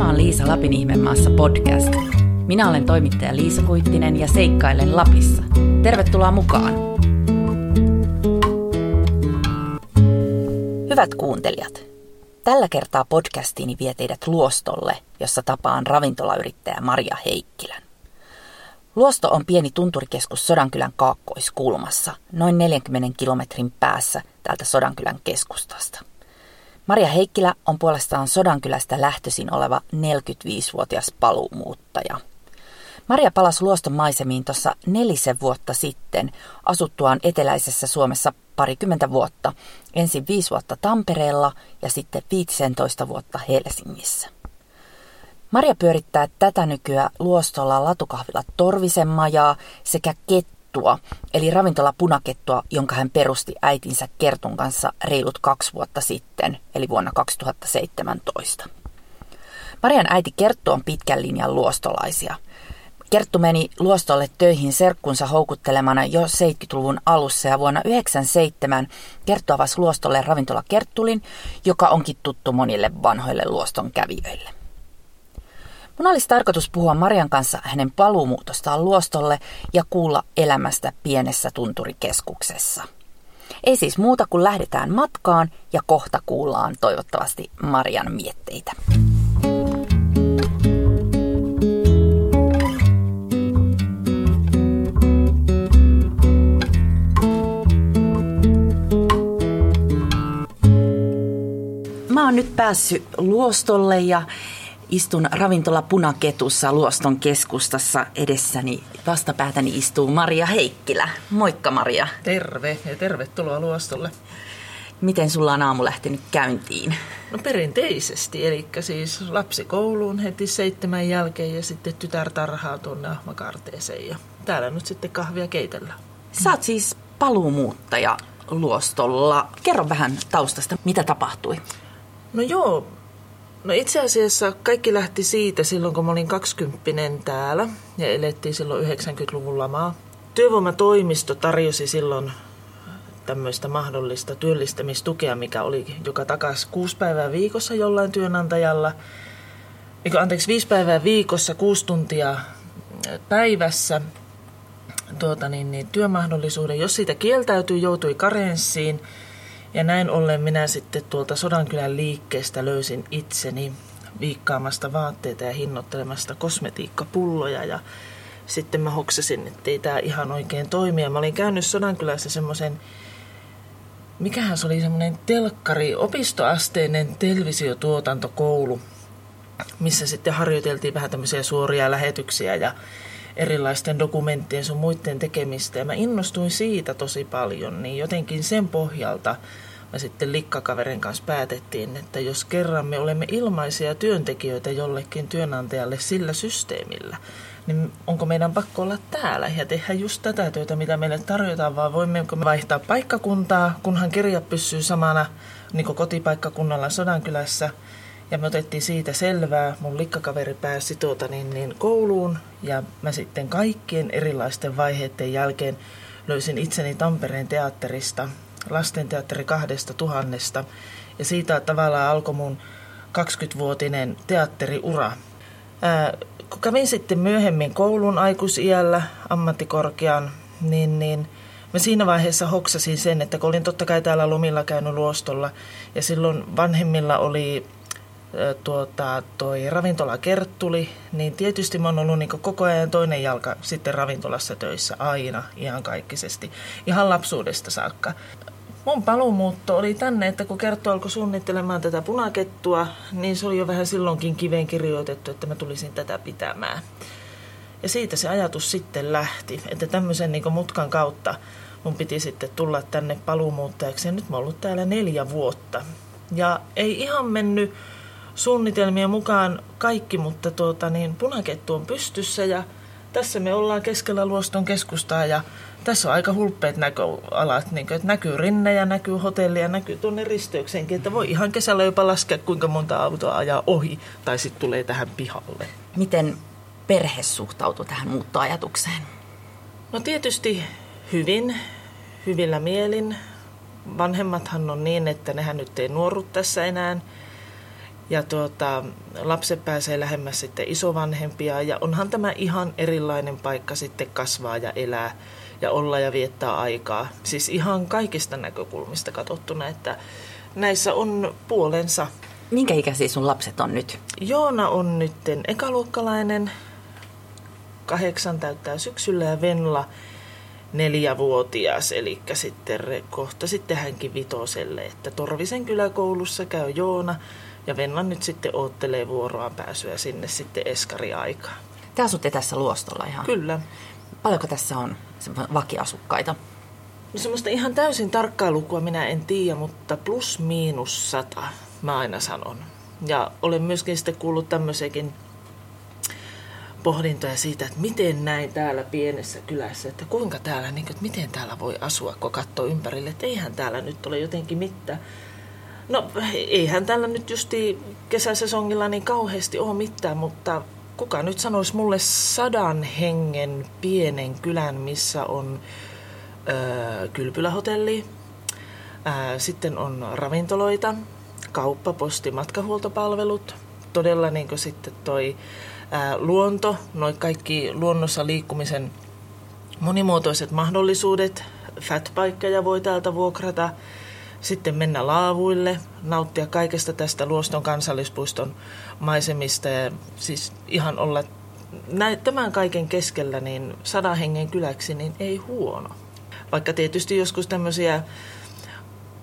Tämä on Liisa Lapin ihmemaassa podcast. Minä olen toimittaja Liisa Kuittinen ja seikkailen Lapissa. Tervetuloa mukaan! Hyvät kuuntelijat, tällä kertaa podcastiini vie teidät Luostolle, jossa tapaan ravintolayrittäjä Maria Heikkilän. Luosto on pieni tunturikeskus Sodankylän kaakkoiskulmassa, noin 40 kilometrin päässä täältä Sodankylän keskustasta. Maria Heikkilä on puolestaan Sodankylästä lähtöisin oleva 45-vuotias paluumuuttaja. Maria palasi luoston maisemiin tuossa nelisen vuotta sitten asuttuaan eteläisessä Suomessa parikymmentä vuotta, ensin viisi vuotta Tampereella ja sitten 15 vuotta Helsingissä. Maria pyörittää tätä nykyä luostolla latukahvilla Torvisen majaa sekä kettua, eli ravintola punakettua, jonka hän perusti äitinsä Kertun kanssa reilut kaksi vuotta sitten, eli vuonna 2017. Marian äiti Kerttu on pitkän linjan luostolaisia. Kerttu meni luostolle töihin serkkunsa houkuttelemana jo 70-luvun alussa ja vuonna 1997 Kerttu avasi luostolle ravintola Kerttulin, joka onkin tuttu monille vanhoille luoston kävijöille. Mun olisi tarkoitus puhua Marian kanssa hänen paluumuutostaan luostolle ja kuulla elämästä pienessä tunturikeskuksessa. Ei siis muuta kuin lähdetään matkaan ja kohta kuullaan toivottavasti Marian mietteitä. Mä oon nyt päässyt luostolle ja Istun ravintola Punaketussa Luoston keskustassa edessäni. Vastapäätäni istuu Maria Heikkilä. Moikka Maria. Terve ja tervetuloa Luostolle. Miten sulla on aamu lähtenyt käyntiin? No perinteisesti, eli siis lapsi kouluun heti seitsemän jälkeen ja sitten tytär tarhaa tuonne ahmakarteeseen ja täällä nyt sitten kahvia keitellään. Sä oot siis paluumuuttaja Luostolla. Kerro vähän taustasta, mitä tapahtui? No joo, No itse asiassa kaikki lähti siitä silloin, kun mä olin 20 täällä ja elettiin silloin 90-luvun lamaa. Työvoimatoimisto tarjosi silloin tämmöistä mahdollista työllistämistukea, mikä oli joka takaisin kuusi päivää viikossa jollain työnantajalla. Eikö, anteeksi, viisi päivää viikossa, kuusi tuntia päivässä tuota, niin, niin, työmahdollisuuden. Jos siitä kieltäytyi, joutui karenssiin – ja näin ollen minä sitten tuolta Sodankylän liikkeestä löysin itseni viikkaamasta vaatteita ja hinnoittelemasta kosmetiikkapulloja ja sitten mä hoksasin, että ei tämä ihan oikein toimi. Ja mä olin käynyt Sodankylässä semmoisen, mikähän se oli semmoinen telkkari, opistoasteinen televisiotuotantokoulu, missä sitten harjoiteltiin vähän tämmöisiä suoria lähetyksiä ja erilaisten dokumenttien sun muiden tekemistä. Ja mä innostuin siitä tosi paljon, niin jotenkin sen pohjalta me sitten likkakaverin kanssa päätettiin, että jos kerran me olemme ilmaisia työntekijöitä jollekin työnantajalle sillä systeemillä, niin onko meidän pakko olla täällä ja tehdä just tätä työtä, mitä meille tarjotaan, vai voimmeko me vaihtaa paikkakuntaa, kunhan kirja pysyy samana niin kotipaikkakunnalla Sodankylässä – ja me otettiin siitä selvää. Mun likkakaveri pääsi tuota niin, niin kouluun ja mä sitten kaikkien erilaisten vaiheiden jälkeen löysin itseni Tampereen teatterista, lastenteatteri kahdesta tuhannesta. Ja siitä tavallaan alkoi mun 20-vuotinen teatteriura. Ää, kun kävin sitten myöhemmin koulun aikuisiällä ammattikorkean, niin, niin mä siinä vaiheessa hoksasin sen, että kun olin totta kai täällä lomilla käynyt luostolla ja silloin vanhemmilla oli tuota, toi ravintola Kerttuli, niin tietysti mä oon ollut niin koko ajan toinen jalka sitten ravintolassa töissä aina, ihan kaikkisesti, ihan lapsuudesta saakka. Mun paluumuutto oli tänne, että kun Kerttu alkoi suunnittelemaan tätä punakettua, niin se oli jo vähän silloinkin kiveen kirjoitettu, että mä tulisin tätä pitämään. Ja siitä se ajatus sitten lähti, että tämmöisen niin mutkan kautta mun piti sitten tulla tänne paluumuuttajaksi. Ja nyt mä oon ollut täällä neljä vuotta. Ja ei ihan mennyt suunnitelmien mukaan kaikki, mutta tuota, niin punakettu on pystyssä ja tässä me ollaan keskellä Luoston keskustaa ja tässä on aika hulppeet näköalat, niin kuin, että näkyy ja näkyy hotelli ja näkyy tuonne risteyksenkin, että voi ihan kesällä jopa laskea, kuinka monta autoa ajaa ohi tai sitten tulee tähän pihalle. Miten perhe suhtautuu tähän muuttoajatukseen? No tietysti hyvin, hyvillä mielin. Vanhemmathan on niin, että nehän nyt ei nuoru tässä enää Ja tuota, lapset pääsee lähemmäs sitten isovanhempia ja onhan tämä ihan erilainen paikka sitten kasvaa ja elää ja olla ja viettää aikaa. Siis ihan kaikista näkökulmista katsottuna, että näissä on puolensa. Minkä ikäisiä sun lapset on nyt? Joona on nyt ekaluokkalainen, kahdeksan täyttää syksyllä ja Venla neljävuotias, eli sitten kohta sitten hänkin vitoselle, että Torvisen kyläkoulussa käy Joona ja Venla nyt sitten oottelee vuoroaan pääsyä sinne sitten eskariaikaan. Te asutte tässä luostolla ihan? Kyllä. Paljonko tässä on vakiasukkaita? No semmoista ihan täysin tarkkaa lukua minä en tiedä, mutta plus miinus sata, mä aina sanon. Ja olen myöskin sitten kuullut tämmöisiäkin pohdintoja siitä, että miten näin täällä pienessä kylässä, että kuinka täällä, niin kuin, että miten täällä voi asua, kun katsoo ympärille, että eihän täällä nyt ole jotenkin mitään. No eihän täällä nyt justi kesäsesongilla niin kauheasti ole mitään, mutta kuka nyt sanoisi mulle sadan hengen pienen kylän, missä on öö, kylpylähotelli, ää, sitten on ravintoloita, kauppa, posti, matkahuoltopalvelut, todella niin sitten toi ää, luonto, noin kaikki luonnossa liikkumisen monimuotoiset mahdollisuudet, fatpaikkeja voi täältä vuokrata, sitten mennä laavuille, nauttia kaikesta tästä Luoston kansallispuiston maisemista ja siis ihan olla näin, tämän kaiken keskellä niin sadan hengen kyläksi niin ei huono. Vaikka tietysti joskus tämmöisiä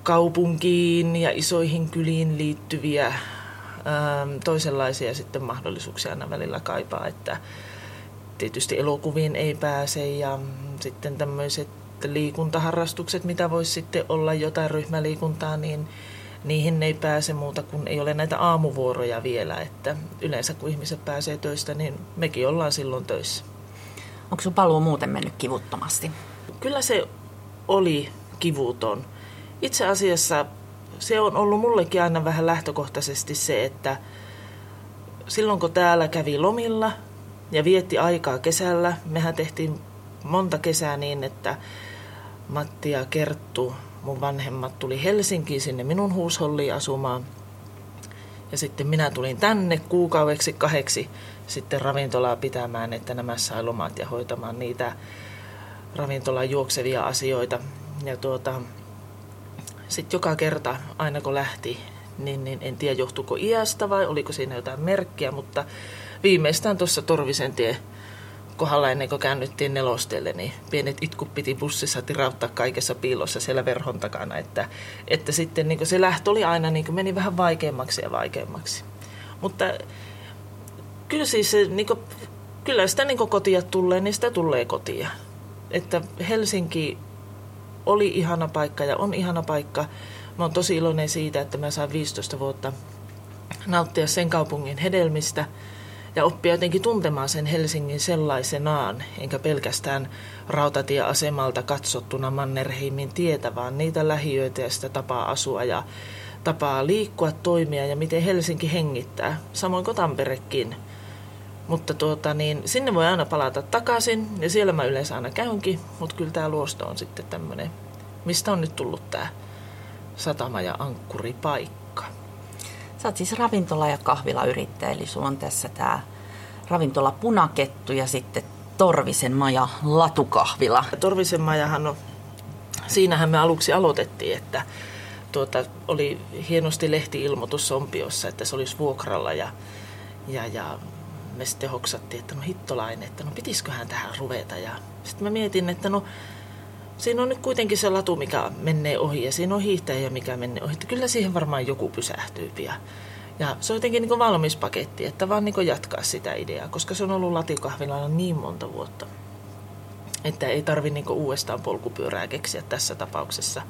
kaupunkiin ja isoihin kyliin liittyviä ää, toisenlaisia sitten mahdollisuuksia aina välillä kaipaa, että tietysti elokuviin ei pääse ja sitten tämmöiset liikuntaharrastukset, mitä voisi sitten olla jotain ryhmäliikuntaa, niin niihin ei pääse muuta kuin ei ole näitä aamuvuoroja vielä, että yleensä kun ihmiset pääsee töistä, niin mekin ollaan silloin töissä. Onko sun paluu muuten mennyt kivuttomasti? Kyllä se oli kivuton. Itse asiassa se on ollut mullekin aina vähän lähtökohtaisesti se, että silloin kun täällä kävi lomilla ja vietti aikaa kesällä, mehän tehtiin monta kesää niin, että Matti ja Kerttu, mun vanhemmat, tuli Helsinkiin sinne minun huusholliin asumaan. Ja sitten minä tulin tänne kuukaudeksi kahdeksi sitten ravintolaa pitämään, että nämä sai lomat ja hoitamaan niitä ravintolan juoksevia asioita. Ja tuota, sitten joka kerta, aina kun lähti, niin, niin en tiedä johtuuko iästä vai oliko siinä jotain merkkiä, mutta viimeistään tuossa Torvisen tie kohdalla ennen kuin käännyttiin nelosteelle, niin pienet itkut piti bussissa tirauttaa kaikessa piilossa siellä verhon takana. Että, että sitten niin se lähtö oli aina, niin meni vähän vaikeammaksi ja vaikeammaksi. Mutta kyllä siis se, niin kuin, kyllä sitä niin kotia tulee, niin sitä tulee kotia. Että Helsinki oli ihana paikka ja on ihana paikka. Mä oon tosi iloinen siitä, että mä saan 15 vuotta nauttia sen kaupungin hedelmistä – ja oppia jotenkin tuntemaan sen Helsingin sellaisenaan, enkä pelkästään rautatieasemalta katsottuna Mannerheimin tietä, vaan niitä lähiöitä ja sitä tapaa asua ja tapaa liikkua, toimia ja miten Helsinki hengittää, samoin kuin Tamperekin. Mutta tuota, niin, sinne voi aina palata takaisin ja siellä mä yleensä aina käynkin, mutta kyllä tämä luosto on sitten tämmöinen, mistä on nyt tullut tämä satama- ja ankkuripaikka. Sä oot siis ravintola- ja kahvilayrittäjä, eli sulla on tässä tämä ravintola Punakettu ja sitten Torvisen maja Latukahvila. Torvisen majahan on, siinähän me aluksi aloitettiin, että tuota, oli hienosti lehti-ilmoitus Sompiossa, että se olisi vuokralla ja, ja, ja me sitten hoksattiin, että no hittolainen, että no pitisiköhän tähän ruveta. Ja sitten mä mietin, että no siinä on nyt kuitenkin se latu, mikä menee ohi ja siinä on hiihtäjä, mikä menee ohi. Että kyllä siihen varmaan joku pysähtyy pian. Ja se on jotenkin niin valmis paketti, että vaan niin jatkaa sitä ideaa, koska se on ollut latikahvilalla niin monta vuotta, että ei tarvi niin uudestaan polkupyörää keksiä tässä tapauksessa.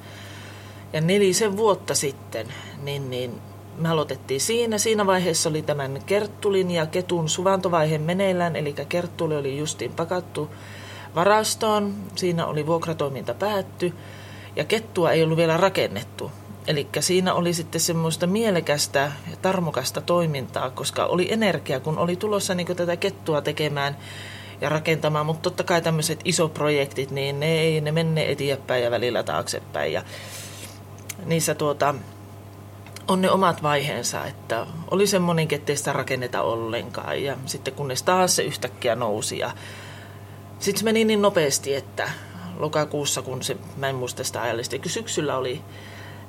Ja nelisen vuotta sitten, niin, niin me aloitettiin siinä. Siinä vaiheessa oli tämän Kerttulin ja Ketun suvantovaihe meneillään, eli Kerttuli oli justiin pakattu varastoon. Siinä oli vuokratoiminta päätty ja kettua ei ollut vielä rakennettu. Eli siinä oli sitten semmoista mielekästä ja tarmokasta toimintaa, koska oli energia, kun oli tulossa niin tätä kettua tekemään ja rakentamaan, mutta totta kai tämmöiset isoprojektit, niin ne ei ne menne eteenpäin ja välillä taaksepäin. Ja niissä tuota, on ne omat vaiheensa, että oli semmoinen, ettei sitä rakenneta ollenkaan. Ja sitten kunnes taas se yhtäkkiä nousi ja sitten meni niin nopeasti, että lokakuussa, kun se, mä en muista sitä ajallista, syksyllä oli,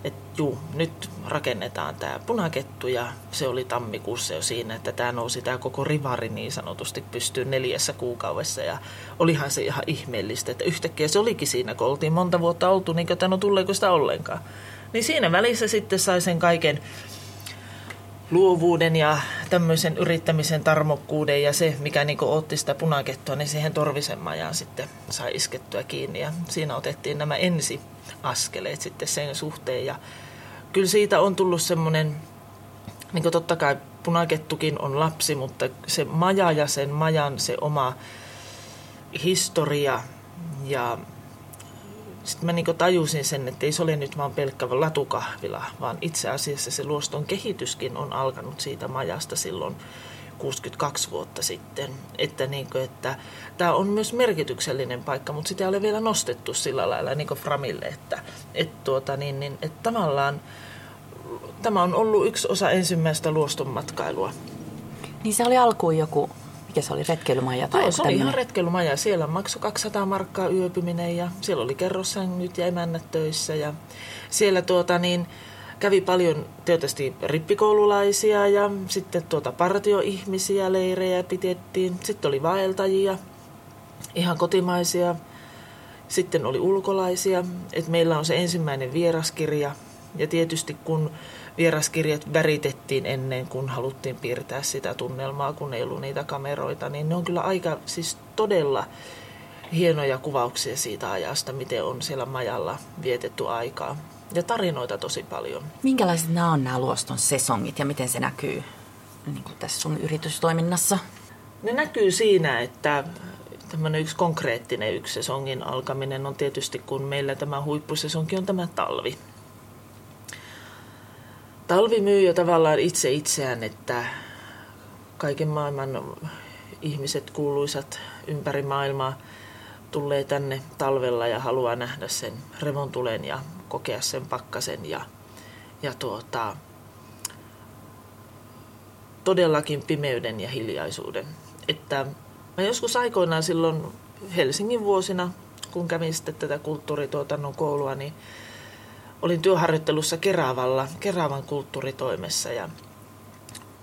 että juu, nyt rakennetaan tämä punakettu ja se oli tammikuussa jo siinä, että tämä nousi tämä koko rivari niin sanotusti pystyy neljässä kuukaudessa ja olihan se ihan ihmeellistä, että yhtäkkiä se olikin siinä, kun oltiin monta vuotta oltu, niin että no tuleeko sitä ollenkaan. Niin siinä välissä sitten sai sen kaiken luovuuden ja tämmöisen yrittämisen tarmokkuuden ja se, mikä niin otti sitä punakettua, niin siihen Torvisen majaan sitten sai iskettyä kiinni. Ja siinä otettiin nämä ensiaskeleet sitten sen suhteen. Ja kyllä siitä on tullut semmoinen, niin kuin totta kai punakettukin on lapsi, mutta se maja ja sen majan se oma historia ja sitten mä niin tajusin sen, että ei se ole nyt vaan pelkkä latukahvila, vaan itse asiassa se luoston kehityskin on alkanut siitä majasta silloin 62 vuotta sitten. Että, niin kuin, että tämä on myös merkityksellinen paikka, mutta sitä ei ole vielä nostettu sillä lailla niin Framille, että, että, tuota, niin, niin, että tavallaan tämä on ollut yksi osa ensimmäistä luoston matkailua. Niin se oli alkuun joku mikä se oli, retkeilymaja? Tai Joo, se oli ihan retkeilymaja. Siellä maksoi 200 markkaa yöpyminen ja siellä oli kerrossängyt ja emännät töissä. Ja siellä tuota niin, kävi paljon tietysti rippikoululaisia ja sitten tuota partioihmisiä, leirejä pitettiin. Sitten oli vaeltajia, ihan kotimaisia. Sitten oli ulkolaisia. Et meillä on se ensimmäinen vieraskirja. Ja tietysti kun vieraskirjat väritettiin ennen kuin haluttiin piirtää sitä tunnelmaa, kun ei ollut niitä kameroita, niin ne on kyllä aika siis todella hienoja kuvauksia siitä ajasta, miten on siellä majalla vietetty aikaa. Ja tarinoita tosi paljon. Minkälaiset nämä on nämä luoston sesongit ja miten se näkyy niin kuin tässä sun yritystoiminnassa? Ne näkyy siinä, että tämmöinen yksi konkreettinen yksi sesongin alkaminen on tietysti, kun meillä tämä huippusesonki on tämä talvi. Talvi myy jo tavallaan itse itseään, että kaiken maailman ihmiset kuuluisat ympäri maailmaa tulee tänne talvella ja haluaa nähdä sen revontulen ja kokea sen pakkasen ja, ja tuota, todellakin pimeyden ja hiljaisuuden. Että mä joskus aikoinaan silloin Helsingin vuosina, kun kävin sitten tätä kulttuurituotannon koulua, niin olin työharjoittelussa Keravalla, Keravan kulttuuritoimessa ja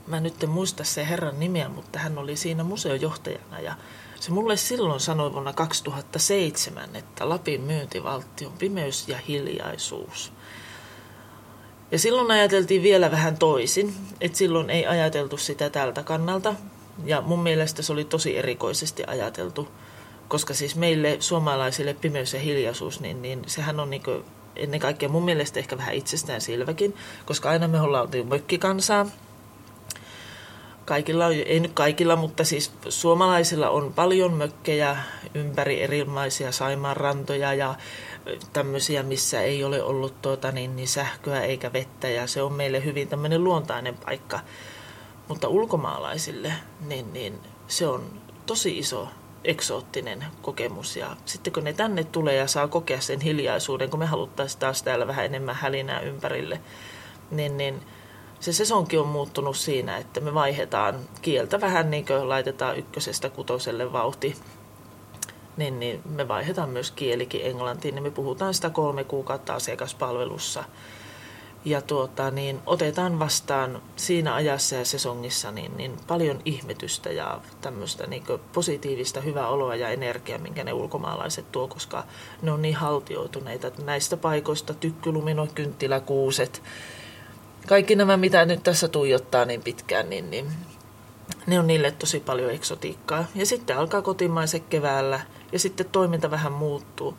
mä nyt en muista se herran nimeä, mutta hän oli siinä museojohtajana ja se mulle silloin sanoi vuonna 2007, että Lapin myyntivaltti on pimeys ja hiljaisuus. Ja silloin ajateltiin vielä vähän toisin, että silloin ei ajateltu sitä tältä kannalta. Ja mun mielestä se oli tosi erikoisesti ajateltu, koska siis meille suomalaisille pimeys ja hiljaisuus, niin, niin sehän on niin ennen kaikkea mun mielestä ehkä vähän itsestään selväkin, koska aina me ollaan oltu mökkikansaa. Kaikilla, ei nyt kaikilla, mutta siis suomalaisilla on paljon mökkejä ympäri erilaisia saimaanrantoja ja tämmöisiä, missä ei ole ollut tuota, niin, niin sähköä eikä vettä ja se on meille hyvin tämmöinen luontainen paikka. Mutta ulkomaalaisille niin, niin se on tosi iso eksoottinen kokemus. Ja sitten kun ne tänne tulee ja saa kokea sen hiljaisuuden, kun me haluttaisiin taas täällä vähän enemmän hälinää ympärille, niin, niin se sesonkin on muuttunut siinä, että me vaihdetaan kieltä vähän niin kuin laitetaan ykkösestä kutoselle vauhti. Niin, niin me vaihdetaan myös kielikin englantiin, niin me puhutaan sitä kolme kuukautta asiakaspalvelussa – ja tuota, niin otetaan vastaan siinä ajassa ja sesongissa niin, niin paljon ihmetystä ja tämmöistä niin positiivista hyvää oloa ja energiaa, minkä ne ulkomaalaiset tuo, koska ne on niin haltioituneita. Näistä paikoista tykkylumino, kynttiläkuuset, kaikki nämä, mitä nyt tässä tuijottaa niin pitkään, niin, niin ne on niille tosi paljon eksotiikkaa. Ja sitten alkaa kotimaiset keväällä ja sitten toiminta vähän muuttuu.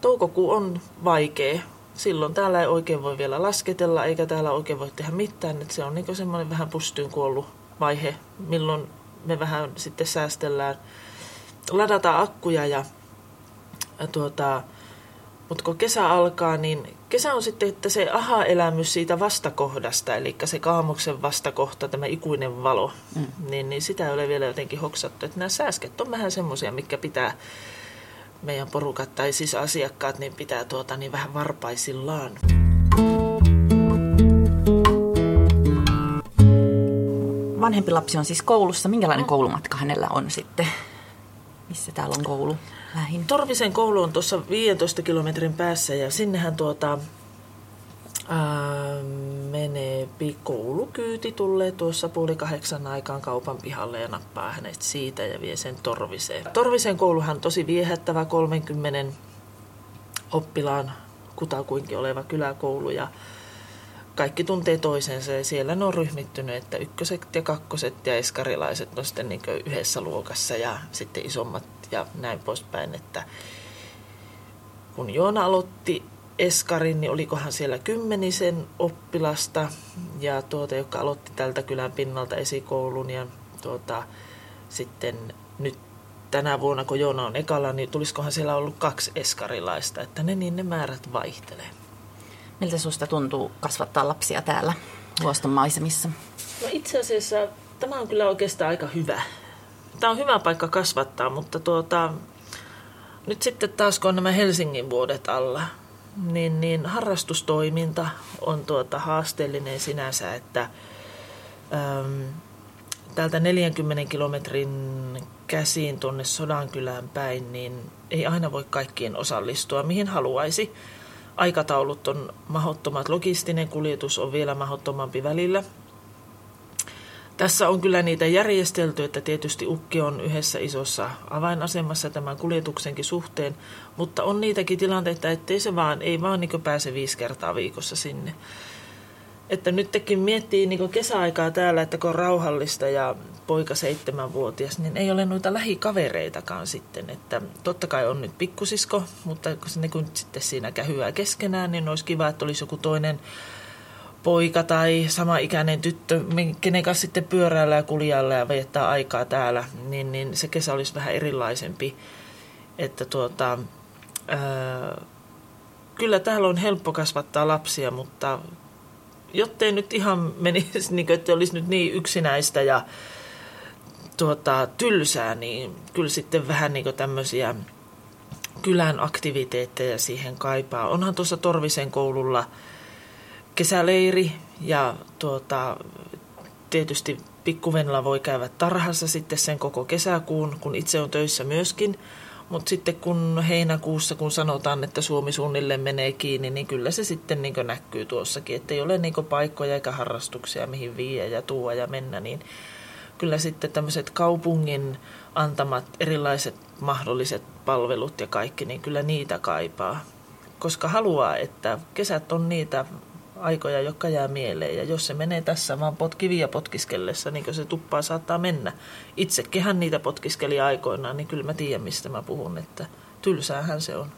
Toukokuu on vaikea, silloin täällä ei oikein voi vielä lasketella, eikä täällä oikein voi tehdä mitään. Että se on niin semmoinen vähän pustyyn kuollut vaihe, milloin me vähän sitten säästellään, ladataan akkuja ja, ja tuota, mutta kun kesä alkaa, niin kesä on sitten että se aha-elämys siitä vastakohdasta, eli se kaamuksen vastakohta, tämä ikuinen valo, mm. niin, niin sitä ei ole vielä jotenkin hoksattu. Että nämä sääsket on vähän semmoisia, mikä pitää meidän porukat tai siis asiakkaat niin pitää tuota niin vähän varpaisillaan. Vanhempi lapsi on siis koulussa. Minkälainen mm. koulumatka hänellä on sitten? Missä täällä on koulu lähin? Torvisen koulu on tuossa 15 kilometrin päässä ja sinnehän tuota, ää, menee koulukyyti, tulee tuossa puoli kahdeksan aikaan kaupan pihalle ja nappaa hänet siitä ja vie sen Torviseen. Torvisen kouluhan tosi viehättävä 30 oppilaan kutakuinkin oleva kyläkoulu ja kaikki tuntee toisensa ja siellä ne on ryhmittynyt, että ykköset ja kakkoset ja eskarilaiset on sitten niin yhdessä luokassa ja sitten isommat ja näin poispäin, että kun Joona aloitti eskarin, niin olikohan siellä kymmenisen oppilasta ja tuota, joka aloitti tältä kylän pinnalta esikoulun ja tuota, sitten nyt tänä vuonna, kun Joona on ekalla, niin tulisikohan siellä ollut kaksi eskarilaista, että ne niin ne määrät vaihtelee. Miltä susta tuntuu kasvattaa lapsia täällä luoston maisemissa? No itse asiassa tämä on kyllä oikeastaan aika hyvä. Tämä on hyvä paikka kasvattaa, mutta tuota, nyt sitten taas kun on nämä Helsingin vuodet alla, niin, niin harrastustoiminta on tuota haasteellinen sinänsä, että äm, täältä 40 kilometrin käsiin tuonne Sodankylään päin, niin ei aina voi kaikkiin osallistua, mihin haluaisi. Aikataulut on mahottomat, logistinen kuljetus on vielä mahottomampi välillä. Tässä on kyllä niitä järjestelty, että tietysti Ukki on yhdessä isossa avainasemassa tämän kuljetuksenkin suhteen, mutta on niitäkin tilanteita, ettei se vaan, ei vaan niin pääse viisi kertaa viikossa sinne. Että nyt tekin miettii niin kesäaikaa täällä, että kun on rauhallista ja poika seitsemänvuotias, niin ei ole noita lähikavereitakaan sitten. Että totta kai on nyt pikkusisko, mutta kun ne kun sitten siinä kähyää keskenään, niin olisi kiva, että olisi joku toinen poika tai sama ikäinen tyttö, kenen kanssa sitten pyöräillä ja kuljalla ja viettää aikaa täällä, niin, niin se kesä olisi vähän erilaisempi. Että tuota, ää, kyllä täällä on helppo kasvattaa lapsia, mutta jottei nyt ihan menisi, niin kuin, että olisi nyt niin yksinäistä ja tuota, tylsää, niin kyllä sitten vähän niin tämmöisiä kylän aktiviteetteja siihen kaipaa. Onhan tuossa Torvisen koululla kesäleiri ja tuota, tietysti pikkuvenla voi käydä tarhassa sitten sen koko kesäkuun, kun itse on töissä myöskin. Mutta sitten kun heinäkuussa, kun sanotaan, että Suomi suunnilleen menee kiinni, niin kyllä se sitten niin näkyy tuossakin, että ei ole niin paikkoja eikä harrastuksia, mihin viiä ja tuua ja mennä, niin kyllä sitten tämmöiset kaupungin antamat erilaiset mahdolliset palvelut ja kaikki, niin kyllä niitä kaipaa. Koska haluaa, että kesät on niitä aikoja, jotka jää mieleen. Ja jos se menee tässä vaan potkivia potkiskellessa, niin se tuppaa saattaa mennä. Itsekinhän niitä potkiskeli aikoinaan, niin kyllä mä tiedän, mistä mä puhun, että tylsäähän se on.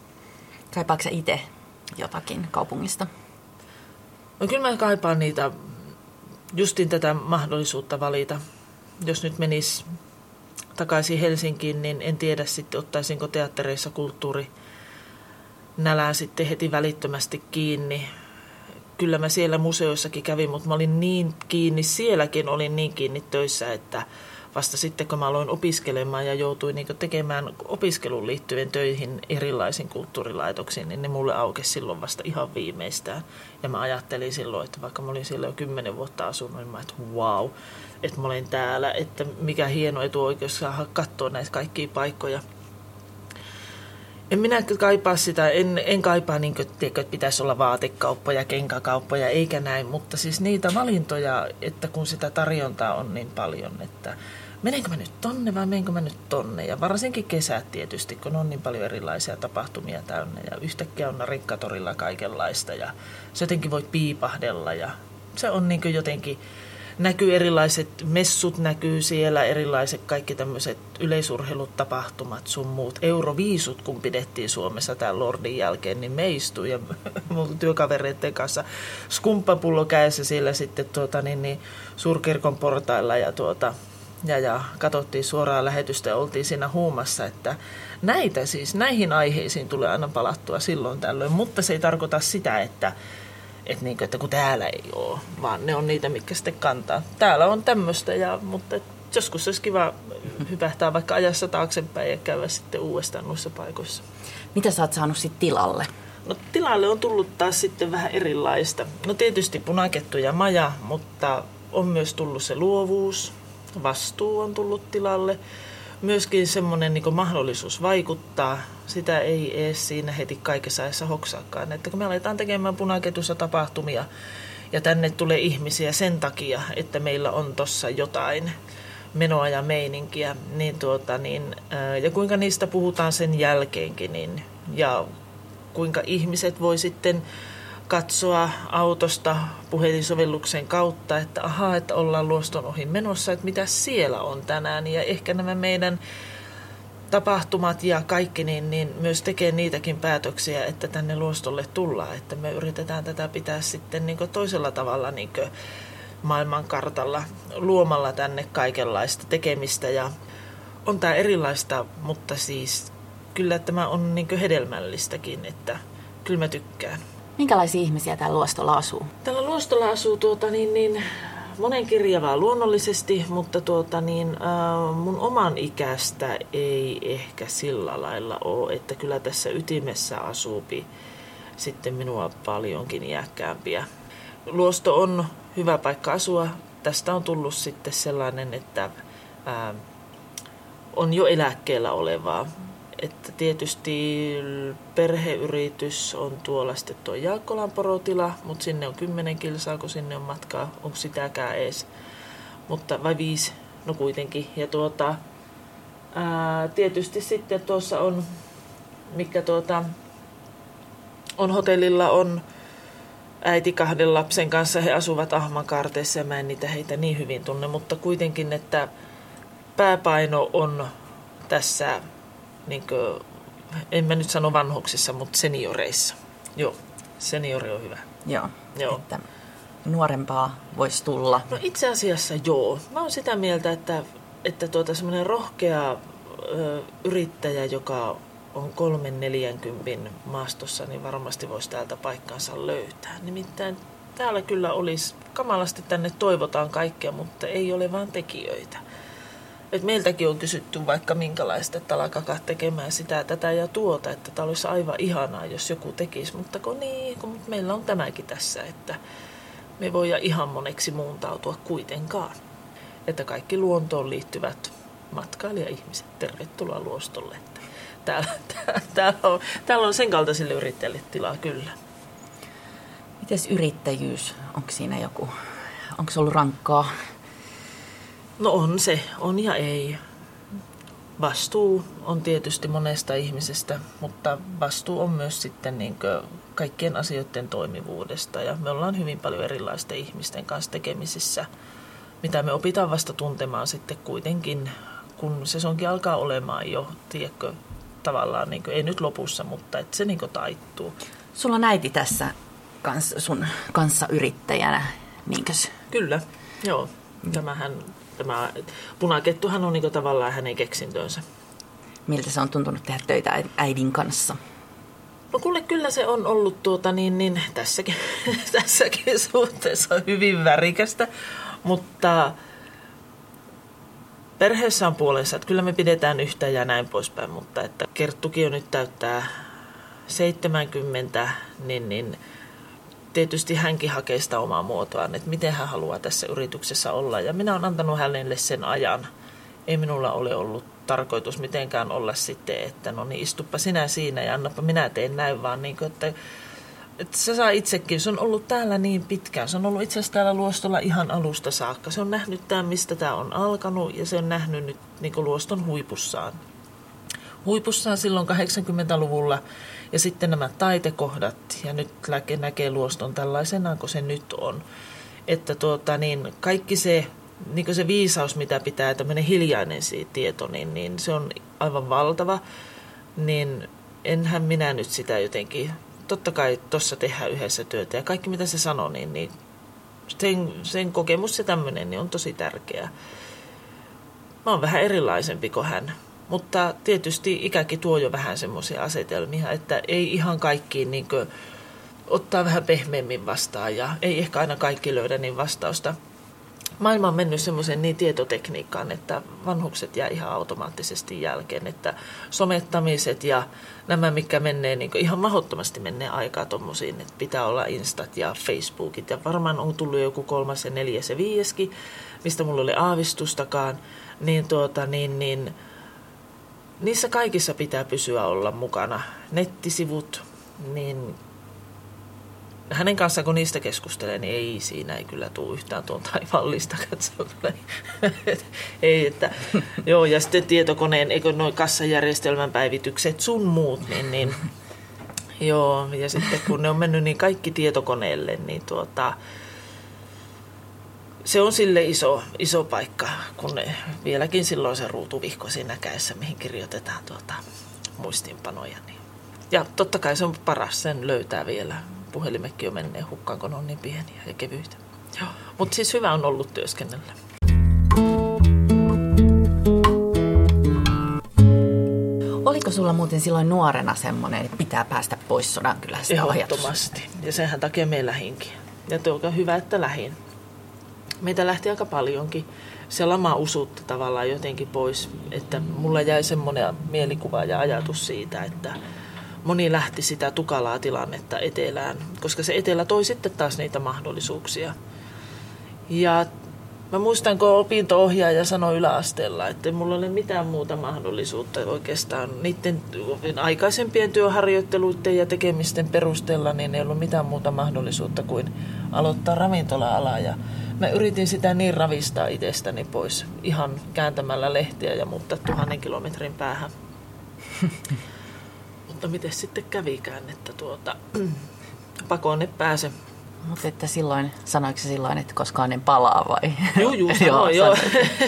Kaipaatko sä itse jotakin kaupungista? No kyllä mä kaipaan niitä, justin tätä mahdollisuutta valita. Jos nyt menis takaisin Helsinkiin, niin en tiedä sitten ottaisinko teattereissa kulttuuri nälää sitten heti välittömästi kiinni kyllä mä siellä museoissakin kävin, mutta mä olin niin kiinni, sielläkin olin niin kiinni töissä, että vasta sitten kun mä aloin opiskelemaan ja joutuin niin tekemään opiskeluun liittyen töihin erilaisiin kulttuurilaitoksiin, niin ne mulle aukesi silloin vasta ihan viimeistään. Ja mä ajattelin silloin, että vaikka mä olin siellä jo kymmenen vuotta asunut, niin mä että wow, että mä olen täällä, että mikä hieno etuoikeus saada katsoa näitä kaikkia paikkoja – en minä kaipaa sitä, en, en kaipaa niin kuin, tiedätkö, että pitäisi olla vaatekauppoja, kenkäkauppoja, eikä näin, mutta siis niitä valintoja, että kun sitä tarjontaa on niin paljon, että menenkö mä nyt tonne vai menenkö mä nyt tonne. Ja varsinkin kesät tietysti, kun on niin paljon erilaisia tapahtumia täynnä ja yhtäkkiä on rikkatorilla kaikenlaista ja se jotenkin voi piipahdella ja se on niin jotenkin näkyy erilaiset messut, näkyy siellä erilaiset kaikki tämmöiset yleisurheilut, tapahtumat sun muut. Euroviisut, kun pidettiin Suomessa tämän Lordin jälkeen, niin me istuin ja mun työkavereiden kanssa skumppapullo kädessä siellä sitten tuota, niin, niin, suurkirkon portailla ja tuota, ja, ja katsottiin suoraan lähetystä ja oltiin siinä huumassa, että näitä siis, näihin aiheisiin tulee aina palattua silloin tällöin, mutta se ei tarkoita sitä, että että, niin kuin, että kun täällä ei ole, vaan ne on niitä, mitkä sitten kantaa. Täällä on tämmöistä, ja, mutta joskus olisi kiva hypähtää vaikka ajassa taaksepäin ja käydä sitten uudestaan noissa paikoissa. Mitä sä oot saanut sitten tilalle? No tilalle on tullut taas sitten vähän erilaista. No tietysti punakettu ja maja, mutta on myös tullut se luovuus, vastuu on tullut tilalle. Myöskin semmoinen niin mahdollisuus vaikuttaa. Sitä ei edes siinä heti kaikessa ajassa hoksaakaan. Että kun me aletaan tekemään punaketussa tapahtumia ja tänne tulee ihmisiä sen takia, että meillä on tuossa jotain menoa ja meininkiä, niin tuota, niin, ja kuinka niistä puhutaan sen jälkeenkin, niin, ja kuinka ihmiset voi sitten katsoa autosta puhelinsovelluksen kautta, että ahaa, että ollaan luoston ohi menossa, että mitä siellä on tänään. Ja ehkä nämä meidän tapahtumat ja kaikki, niin, niin myös tekee niitäkin päätöksiä, että tänne luostolle tullaan. Että me yritetään tätä pitää sitten niin toisella tavalla niin maailmankartalla luomalla tänne kaikenlaista tekemistä. Ja on tämä erilaista, mutta siis kyllä tämä on niin hedelmällistäkin, että kyllä mä tykkään. Minkälaisia ihmisiä täällä luostolla asuu? Täällä luostolla asuu tuota, niin, niin, monen kirjavaa luonnollisesti, mutta tuota, niin, äh, mun oman ikästä ei ehkä sillä lailla ole, että kyllä tässä ytimessä asuupi sitten minua paljonkin iäkkäämpiä. Luosto on hyvä paikka asua. Tästä on tullut sitten sellainen, että äh, on jo eläkkeellä olevaa että tietysti perheyritys on tuolla sitten tuo Jaakkolan porotila, mutta sinne on 10 kilsaa, kun sinne on matkaa, onko sitäkään edes, mutta vai viisi, no kuitenkin. Ja tuota, ää, tietysti sitten tuossa on, mikä tuota, on hotellilla on äiti kahden lapsen kanssa, he asuvat Ahmankaarteessa ja mä en niitä heitä niin hyvin tunne, mutta kuitenkin, että pääpaino on tässä niin kuin, en mä nyt sano vanhuksissa, mutta senioreissa. Joo, seniori on hyvä. Joo, joo. että nuorempaa voisi tulla. No itse asiassa joo. Mä oon sitä mieltä, että, että tuota, semmoinen rohkea ö, yrittäjä, joka on kolmen neljänkympin maastossa, niin varmasti voisi täältä paikkaansa löytää. Nimittäin täällä kyllä olisi, kamalasti tänne toivotaan kaikkea, mutta ei ole vaan tekijöitä. Et meiltäkin on kysytty vaikka minkälaista, että alkakaa tekemään sitä, tätä ja tuota, että tämä olisi aivan ihanaa, jos joku tekisi. Mutta kun niin, kun meillä on tämäkin tässä, että me voi ihan moneksi muuntautua kuitenkaan. Että kaikki luontoon liittyvät matkailija-ihmiset, tervetuloa luostolle. Että täällä, täällä, täällä, on, täällä on sen kaltaisille yrittäjille tilaa kyllä. Mites yrittäjyys? Onko siinä joku, onko se ollut rankkaa? No on se, on ja ei. Vastuu on tietysti monesta ihmisestä, mutta vastuu on myös sitten niin kaikkien asioiden toimivuudesta. Ja me ollaan hyvin paljon erilaisten ihmisten kanssa tekemisissä, mitä me opitaan vasta tuntemaan sitten kuitenkin, kun se sonkin alkaa olemaan jo, tiedätkö, tavallaan, niin kuin, ei nyt lopussa, mutta että se niin taittuu. Sulla on äiti tässä kans, sun kanssa yrittäjänä, niinkös? Kyllä, joo. Tämähän Tämä punakettuhan on niin tavallaan hänen keksintönsä. Miltä se on tuntunut tehdä töitä äidin kanssa? No kuule, kyllä se on ollut tuota, niin, niin, tässäkin, tässäkin suhteessa hyvin värikästä, mutta perheessä on puolensa, että kyllä me pidetään yhtä ja näin poispäin, mutta että Kerttukin on nyt täyttää 70, niin, niin tietysti hänkin hakee sitä omaa muotoaan, että miten hän haluaa tässä yrityksessä olla. Ja minä olen antanut hänelle sen ajan. Ei minulla ole ollut tarkoitus mitenkään olla sitten, että no niin istuppa sinä siinä ja annapa minä teen näin, vaan niin kuin, että, että se saa itsekin. Se on ollut täällä niin pitkään. Se on ollut itse asiassa täällä luostolla ihan alusta saakka. Se on nähnyt tämän, mistä tämä on alkanut ja se on nähnyt nyt niin luoston huipussaan. Huipussaan silloin 80-luvulla ja sitten nämä taitekohdat, ja nyt näkee luoston tällaisena kuin se nyt on. Että tuota, niin kaikki se, niin se viisaus, mitä pitää, tämmöinen hiljainen siitä tieto, niin, niin se on aivan valtava. Niin enhän minä nyt sitä jotenkin, totta kai tuossa tehdään yhdessä työtä, ja kaikki mitä se sanoo, niin, niin sen, sen kokemus se tämmöinen niin on tosi tärkeä. Mä oon vähän erilaisempi kuin hän. Mutta tietysti ikäkin tuo jo vähän semmoisia asetelmia, että ei ihan kaikkiin niin kuin, ottaa vähän pehmeämmin vastaan ja ei ehkä aina kaikki löydä niin vastausta. maailma on mennyt semmoiseen niin tietotekniikkaan, että vanhukset jää ihan automaattisesti jälkeen, että somettamiset ja nämä, mikä menee, niin ihan mahdottomasti menee aikaa tuommoisiin, että pitää olla Instat ja Facebookit ja varmaan on tullut joku kolmas ja neljäs ja viieskin, mistä mulla oli aavistustakaan, niin, tuota, niin, niin niissä kaikissa pitää pysyä olla mukana. Nettisivut, niin hänen kanssaan kun niistä keskustelee, niin ei siinä ei kyllä tule yhtään tuon taivaallista katsoa. ei, että joo, ja sitten tietokoneen, eikö noin kassajärjestelmän päivitykset, sun muut, niin, niin joo, ja sitten kun ne on mennyt niin kaikki tietokoneelle, niin tuota, se on sille iso, iso paikka, kun ne, vieläkin silloin se ruutuvihko siinä käessä, mihin kirjoitetaan tuota, muistiinpanoja. Niin. Ja totta kai se on paras, sen löytää vielä. Puhelimekin jo menee hukkaan, kun on niin pieniä ja kevyitä. Mutta siis hyvä on ollut työskennellä. Oliko sulla muuten silloin nuorena semmoinen, että pitää päästä pois Sodankylästä Ehdottomasti. Ja senhän takia me lähinkin. Ja tuo hyvä, että lähin meitä lähti aika paljonkin. Se lama usutti tavallaan jotenkin pois, että mulla jäi semmoinen mielikuva ja ajatus siitä, että moni lähti sitä tukalaa tilannetta etelään, koska se etelä toi sitten taas niitä mahdollisuuksia. Ja mä muistan, kun opinto-ohjaaja sanoi yläasteella, että mulla ole mitään muuta mahdollisuutta oikeastaan niiden aikaisempien työharjoitteluiden ja tekemisten perusteella, niin ei ollut mitään muuta mahdollisuutta kuin aloittaa ravintola-ala. Ja mä yritin sitä niin ravistaa itsestäni pois ihan kääntämällä lehtiä ja muuttaa tuhannen kilometrin päähän. Mutta miten sitten kävikään, että tuota, pakoon ne pääse. Mutta että silloin, sanoiko se silloin, että koskaan en palaa vai? Joo, joo, sanoi joo.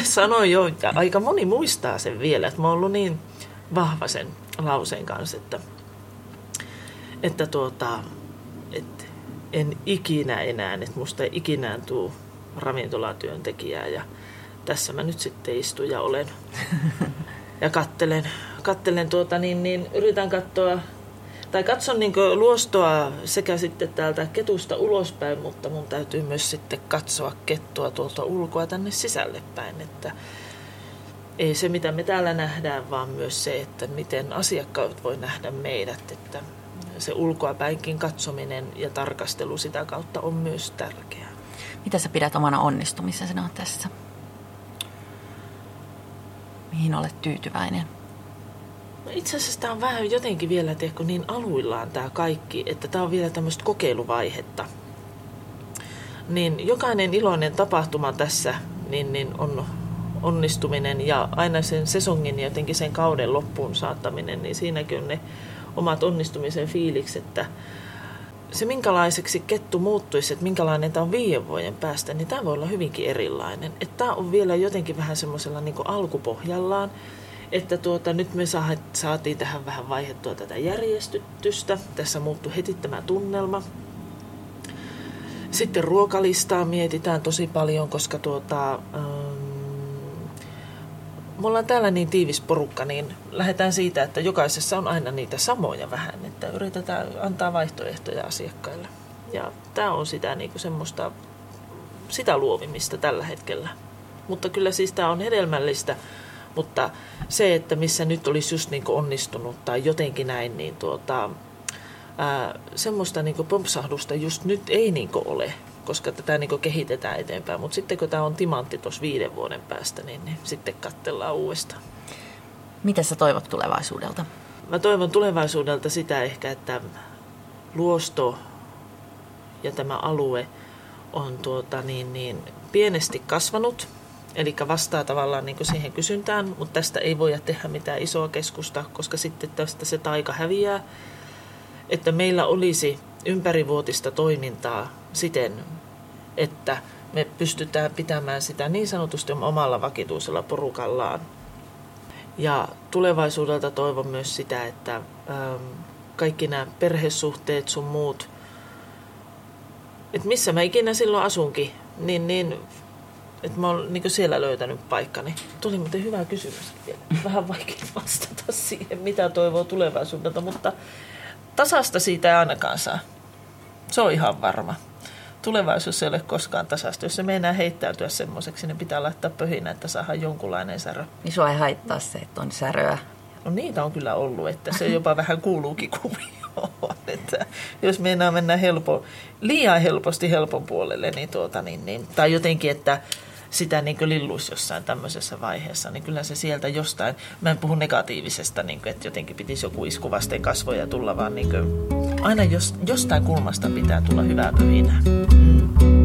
sanoi joo. Ja aika moni muistaa sen vielä, että mä oon ollut niin vahva sen lauseen kanssa, että, että, tuota, että en ikinä enää, että musta ei ikinä tuu ravintolatyöntekijää ja tässä mä nyt sitten istun ja olen ja kattelen, kattelen tuota, niin, niin yritän katsoa tai katson niin luostoa sekä sitten täältä ketusta ulospäin, mutta mun täytyy myös sitten katsoa kettua tuolta ulkoa tänne sisälle päin, että ei se mitä me täällä nähdään, vaan myös se, että miten asiakkaat voi nähdä meidät, että se ulkoa päinkin katsominen ja tarkastelu sitä kautta on myös tärkeää. Mitä sä pidät omana onnistumisena tässä? Mihin olet tyytyväinen? No itse asiassa tämä on vähän jotenkin vielä tiedätkö, niin aluillaan tämä kaikki, että tämä on vielä tämmöistä kokeiluvaihetta. Niin jokainen iloinen tapahtuma tässä niin, niin on onnistuminen ja aina sen sesongin ja jotenkin sen kauden loppuun saattaminen, niin siinäkin on ne omat onnistumisen fiilikset, että se minkälaiseksi kettu muuttuisi, että minkälainen tämä on viiden vuoden päästä, niin tämä voi olla hyvinkin erilainen. Että tämä on vielä jotenkin vähän semmoisella niin alkupohjallaan, että tuota, nyt me saatiin tähän vähän vaihettua tätä järjestytystä. Tässä muuttui heti tämä tunnelma. Sitten ruokalistaa mietitään tosi paljon, koska tuota, ähm, me ollaan täällä niin tiivis porukka, niin lähdetään siitä, että jokaisessa on aina niitä samoja vähän, että yritetään antaa vaihtoehtoja asiakkaille. Ja tämä on sitä niin kuin semmoista, sitä luovimista tällä hetkellä. Mutta kyllä siis tämä on hedelmällistä, mutta se, että missä nyt olisi just niin onnistunut tai jotenkin näin, niin tuota, ää, semmoista niin pompsahdusta just nyt ei niin ole koska tätä niin kehitetään eteenpäin. Mutta sitten kun tämä on timantti tuossa viiden vuoden päästä, niin, niin sitten katsellaan uudestaan. Mitä sä toivot tulevaisuudelta? Mä toivon tulevaisuudelta sitä ehkä, että luosto ja tämä alue on tuota niin, niin pienesti kasvanut, eli vastaa tavallaan niin siihen kysyntään, mutta tästä ei voida tehdä mitään isoa keskusta, koska sitten tästä se taika häviää. Että meillä olisi ympärivuotista toimintaa siten, että me pystytään pitämään sitä niin sanotusti omalla vakituisella porukallaan. Ja tulevaisuudelta toivon myös sitä, että ähm, kaikki nämä perhesuhteet sun muut, että missä mä ikinä silloin asunkin, niin, niin että mä oon niin siellä löytänyt paikkani. Tuli muuten hyvä kysymys vielä. Vähän vaikea vastata siihen, mitä toivoo tulevaisuudelta, mutta tasasta siitä ei ainakaan saa. Se on ihan varma. Tulevaisuus ei ole koskaan tasasta. Jos se meinaa heittäytyä semmoiseksi, niin pitää laittaa pöhinä, että saadaan jonkunlainen särö. Niin sua ei haittaa se, että on säröä. No niitä on kyllä ollut, että se jopa vähän kuuluukin kuvioon. Että jos meinaa mennä helpo, liian helposti helpon puolelle, niin tuota, niin, niin, tai jotenkin, että sitä niin lilluisi jossain tämmöisessä vaiheessa, niin kyllä se sieltä jostain, mä en puhu negatiivisesta, niin kuin, että jotenkin pitäisi joku isku vasten kasvoja tulla, vaan niin kuin, aina jos, jostain kulmasta pitää tulla hyvää pöhinää. Mm.